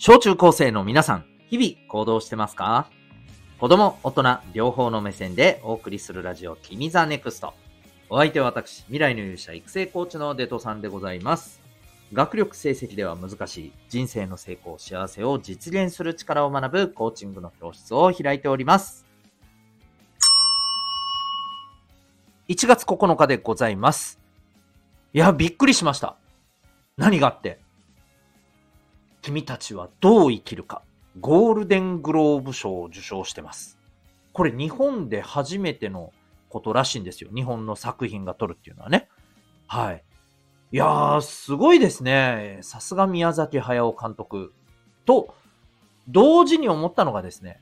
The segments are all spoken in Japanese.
小中高生の皆さん、日々行動してますか？子供、大人、両方の目線でお送りするラジオ、君 the NEXT。お相手は私、未来の勇者育成コーチのデトさんでございます。学力成績では難しい人生の成功、幸せを実現する力を学ぶコーチングの教室を開いております。1月9日でございます。いや、びっくりしました。何があって？君たちはどう生きるか。ゴールデングローブ賞を受賞してます。これ日本で初めてのことらしいんですよ。日本の作品が撮るっていうのはね。はい。いやー、すごいですね。さすが宮崎駿監督。と、同時に思ったのがですね、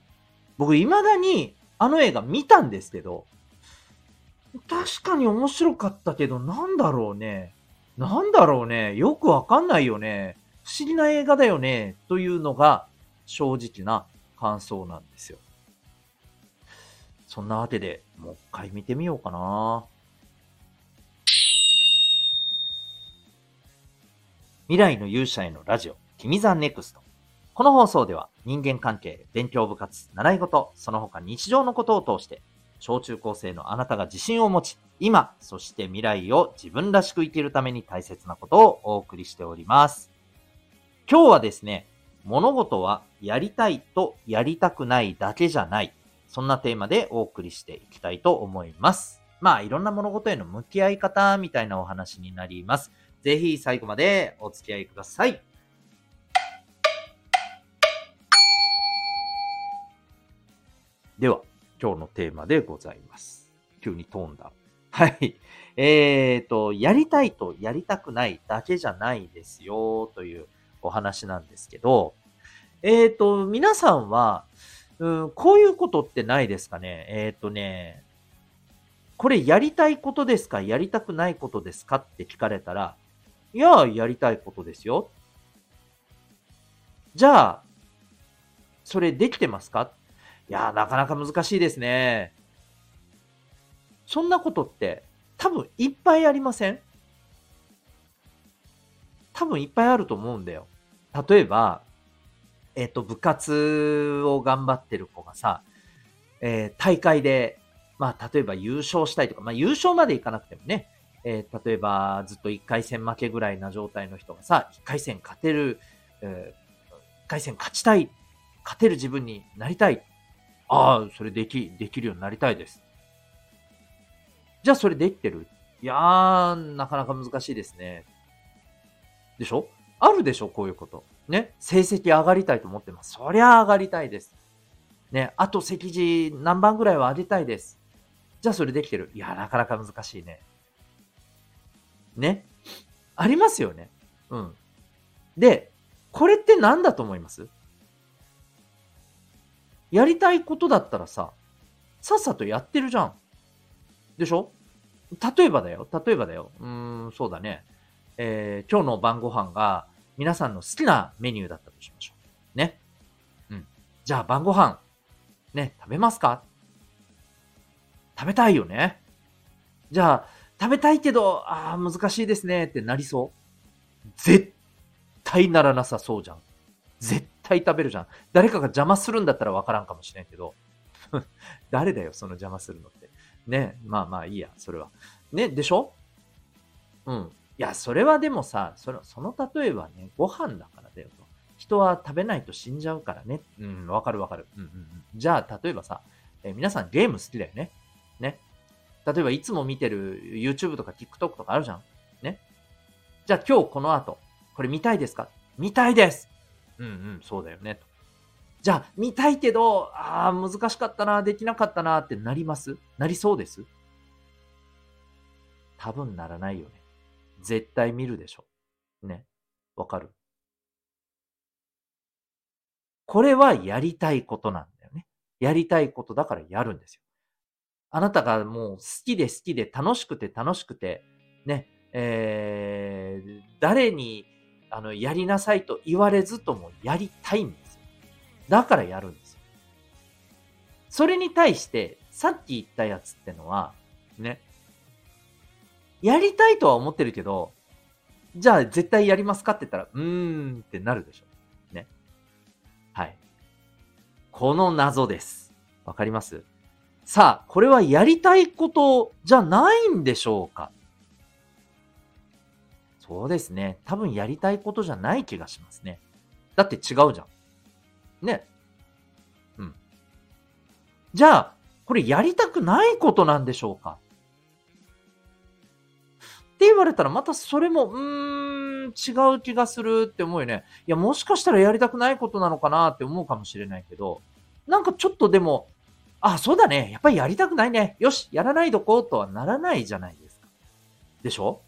僕未だにあの映画見たんですけど、確かに面白かったけど、なんだろうね。なんだろうね。よくわかんないよね。不思議な映画だよね。というのが正直な感想なんですよ。そんなわけで、もう一回見てみようかな。未来の勇者へのラジオ、君 the NEXT。この放送では人間関係、勉強部活、習い事、その他日常のことを通して、小中高生のあなたが自信を持ち、今、そして未来を自分らしく生きるために大切なことをお送りしております。今日はですね、物事はやりたいとやりたくないだけじゃない。そんなテーマでお送りしていきたいと思います。まあ、いろんな物事への向き合い方みたいなお話になります。ぜひ最後までお付き合いください。では、今日のテーマでございます。急に飛んだ。はい。えーと、やりたいとやりたくないだけじゃないですよ、というお話なんですけど、えーと、皆さんは、うん、こういうことってないですかね？えーとね、これやりたいことですか？やりたくないことですか？って聞かれたら、いや、やりたいことですよ。じゃあ、それできてますか？いや、なかなか難しいですね。そんなことって多分いっぱいありません？多分いっぱいあると思うんだよ。例えば、えっ、と、部活を頑張ってる子がさ、えー大会で、まあ、例えば優勝したいとか、まあ、優勝までいかなくてもね、えー例えばずっと1回戦負けぐらいな状態の人がさ、1回戦勝てる、え1回戦勝ちたい、勝てる自分になりたい。ああ、それでき、できるようになりたいです。じゃあそれできてる？いやー、なかなか難しいですね。でしょ？あるでしょこういうこと。ね。成績上がりたいと思ってます。そりゃ上がりたいです。ね。あと席次何番ぐらいは上げたいです。じゃあそれできてるいや、なかなか難しいね。ね。ありますよね。うん。で、これって何だと思います？やりたいことだったらさ、さっさとやってるじゃん。でしょ？例えばだよ。例えばだよ。うーん、そうだね。えー今日の晩ご飯が皆さんの好きなメニューだったとしましょう。ね。うん。じゃあ晩ご飯、ね、食べますか？食べたいよね。じゃあ、食べたいけど、ああ、難しいですねってなりそう？絶対ならなさそうじゃん。絶対食べるじゃん。誰かが邪魔するんだったらわからんかもしれんけど、誰だよ、その邪魔するのって。ね、まあまあいいや、それは。ね、でしょ？うん。いや、それはでもさ、その、その例えはね、ご飯だからだよと。人は食べないと死んじゃうからね。うん、わかるわかる。うんうんうん。じゃあ、例えばさ、えー皆さんゲーム好きだよね。ね。例えばいつも見てる YouTube とか TikTok とかあるじゃん。ね。じゃあ今日この後、これ見たいですか？見たいですうんうん、そうだよね。とじゃあ、見たいけど、ああ、難しかったな、できなかったなってなります？なりそうです？多分ならないよね。絶対見るでしょ。ね。わかる？これはやりたいことなんだよね。やりたいことだからやるんですよ。あなたがもう好きで好きで楽しくて楽しくて、ね、えー、誰にあのやりなさいと言われずともやりたいんですよ。だからやるんですよ。それに対して、さっき言ったやつってのは、ね、やりたいとは思ってるけど、じゃあ絶対やりますかって言ったら、うーんってなるでしょ。ね。はい。この謎です。わかります？さあ、これはやりたいことじゃないんでしょうか？そうですね。多分やりたいことじゃない気がしますね。だって違うじゃん。ね。うん。じゃあ、これやりたくないことなんでしょうか？って言われたらまたそれも、うーん、違う気がするって思うよね。いや、もしかしたらやりたくないことなのかなって思うかもしれないけど、なんかちょっとでも、あ、そうだね。やっぱりやりたくないね。よし、やらないどこうとはならないじゃないですか。でしょ？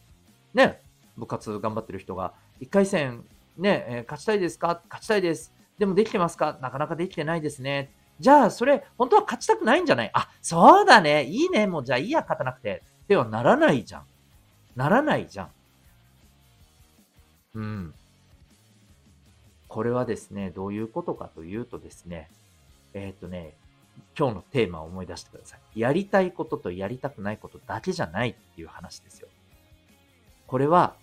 ね。部活頑張ってる人が、1回戦、ね、えー勝ちたいですか？勝ちたいです。でもできてますか？なかなかできてないですね。じゃあ、それ、本当は勝ちたくないんじゃない？あ、そうだね。いいね。もうじゃあいいや、勝たなくて。ではならないじゃん。ならないじゃん。うん。これはですね、どういうことかというとですね、えーっ、とね、今日のテーマを思い出してください。やりたいこととやりたくないことだけじゃないっていう話ですよ。これは、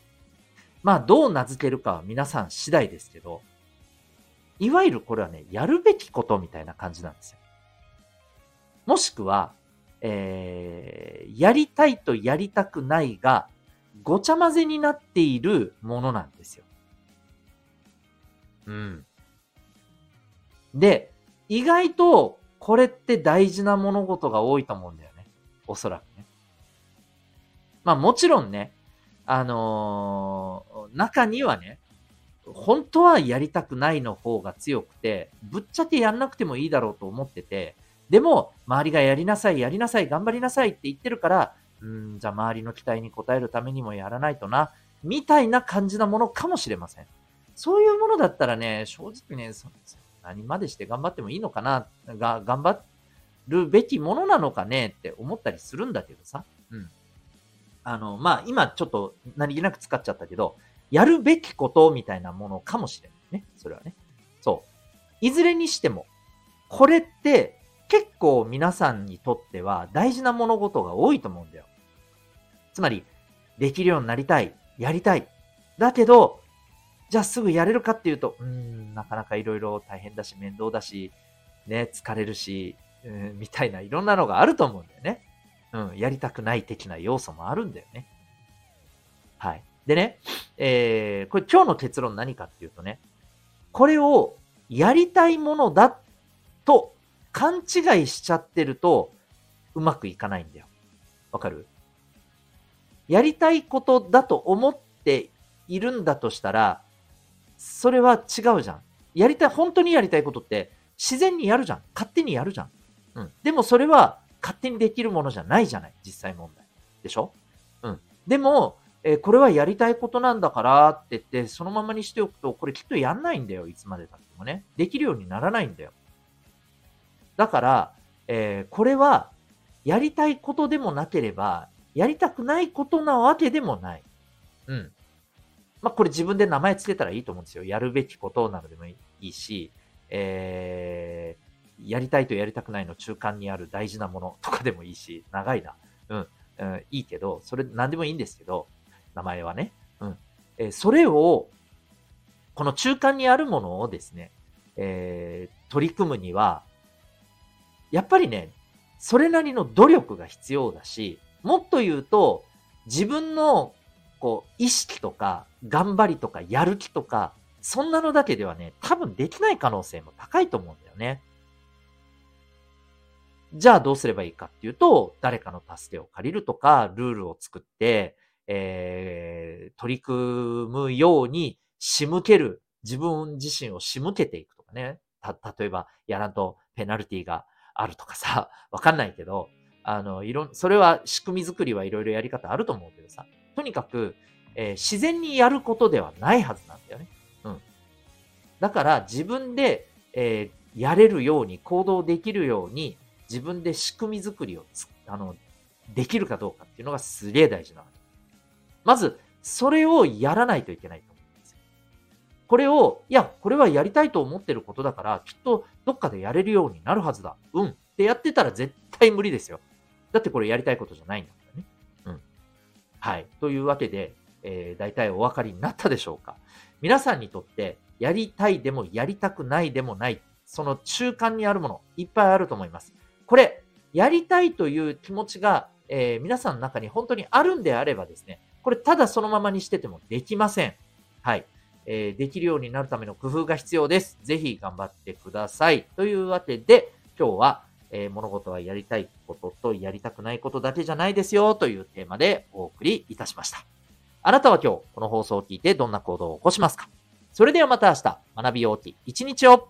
まあどう名付けるかは皆さん次第ですけど、いわゆるこれはね、やるべきことみたいな感じなんですよ。もしくは、えー、やりたいとやりたくないが、ごちゃ混ぜになっているものなんですよ。うん。で、意外とこれって大事な物事が多いと思うんだよね。おそらくね。まあもちろんね、あのー中にはね、本当はやりたくないの方が強くて、ぶっちゃけやんなくてもいいだろうと思ってて、でも、周りがやりなさい、やりなさい、頑張りなさいって言ってるから、うん、じゃあ周りの期待に応えるためにもやらないとな、みたいな感じなものかもしれません。そういうものだったらね、正直ね、そ何までして頑張ってもいいのかな、が、頑張るべきものなのかねって思ったりするんだけどさ。うん。あの、まあ、今ちょっと何気なく使っちゃったけど、やるべきことみたいなものかもしれないね。それはね。そう。いずれにしても、これって結構皆さんにとっては大事な物事が多いと思うんだよ。つまり、できるようになりたい、やりたい。だけど、じゃあすぐやれるかっていうと、うん、なかなかいろいろ大変だし、面倒だし、ね、疲れるし、うん、みたいないろんなのがあると思うんだよね。うん、やりたくない的な要素もあるんだよね。はい。でね、えー、これ今日の結論何かっていうとね、これをやりたいものだと勘違いしちゃってるとうまくいかないんだよ。わかる？やりたいことだと思っているんだとしたら、それは違うじゃん。やりたい、本当にやりたいことって自然にやるじゃん。勝手にやるじゃん。うん。でもそれは勝手にできるものじゃないじゃない。実際問題。でしょ？うん。でも、えーこれはやりたいことなんだからって言って、そのままにしておくと、これきっとやんないんだよ。いつまで経ってもね。できるようにならないんだよ。だから、えーこれは、やりたいことでもなければ、やりたくないことなわけでもない。うん。まあ、これ自分で名前つけたらいいと思うんですよ。やるべきことなのでもいいし、えーやりたいとやりたくないの中間にある大事なものとかでもいいし、長いな。うん。うん、いいけど、それ何でもいいんですけど、名前はね。うん。えーそれを、この中間にあるものをですね、えー取り組むには、やっぱりね、それなりの努力が必要だし、もっと言うと、自分の、こう、意識とか、頑張りとか、やる気とか、そんなのだけではね、多分できない可能性も高いと思うんだよね。じゃあどうすればいいかっていうと、誰かの助けを借りるとか、ルールを作って、えー、取り組むように仕向ける、自分自身を仕向けていくとかね。た、例えば、やらんとペナルティがあるとかさ、わかんないけど、あの、いろん、それは仕組み作りはいろいろやり方あると思うけどさ、とにかく、えー自然にやることではないはずなんだよね。うん。だから自分で、えーやれるように、行動できるように、自分で仕組み作りをつ、あの、できるかどうかっていうのがすげえ大事なわけ。まず、それをやらないといけないと思うんですよ。これを、いや、これはやりたいと思ってることだから、きっとどっかでやれるようになるはずだ。うん。ってやってたら絶対無理ですよ。だってこれやりたいことじゃないんだからね。うん。はい。というわけで、えー、大体お分かりになったでしょうか。皆さんにとって、やりたいでもやりたくないでもない、その中間にあるもの、いっぱいあると思います。これ、やりたいという気持ちが、えー、皆さんの中に本当にあるんであればですね、これただそのままにしててもできません。はい。えー、できるようになるための工夫が必要です。ぜひ頑張ってください。というわけで、今日は、えー、物事はやりたいこととやりたくないことだけじゃないですよというテーマでお送りいたしました。あなたは今日この放送を聞いてどんな行動を起こしますか？それではまた明日学びようき一日を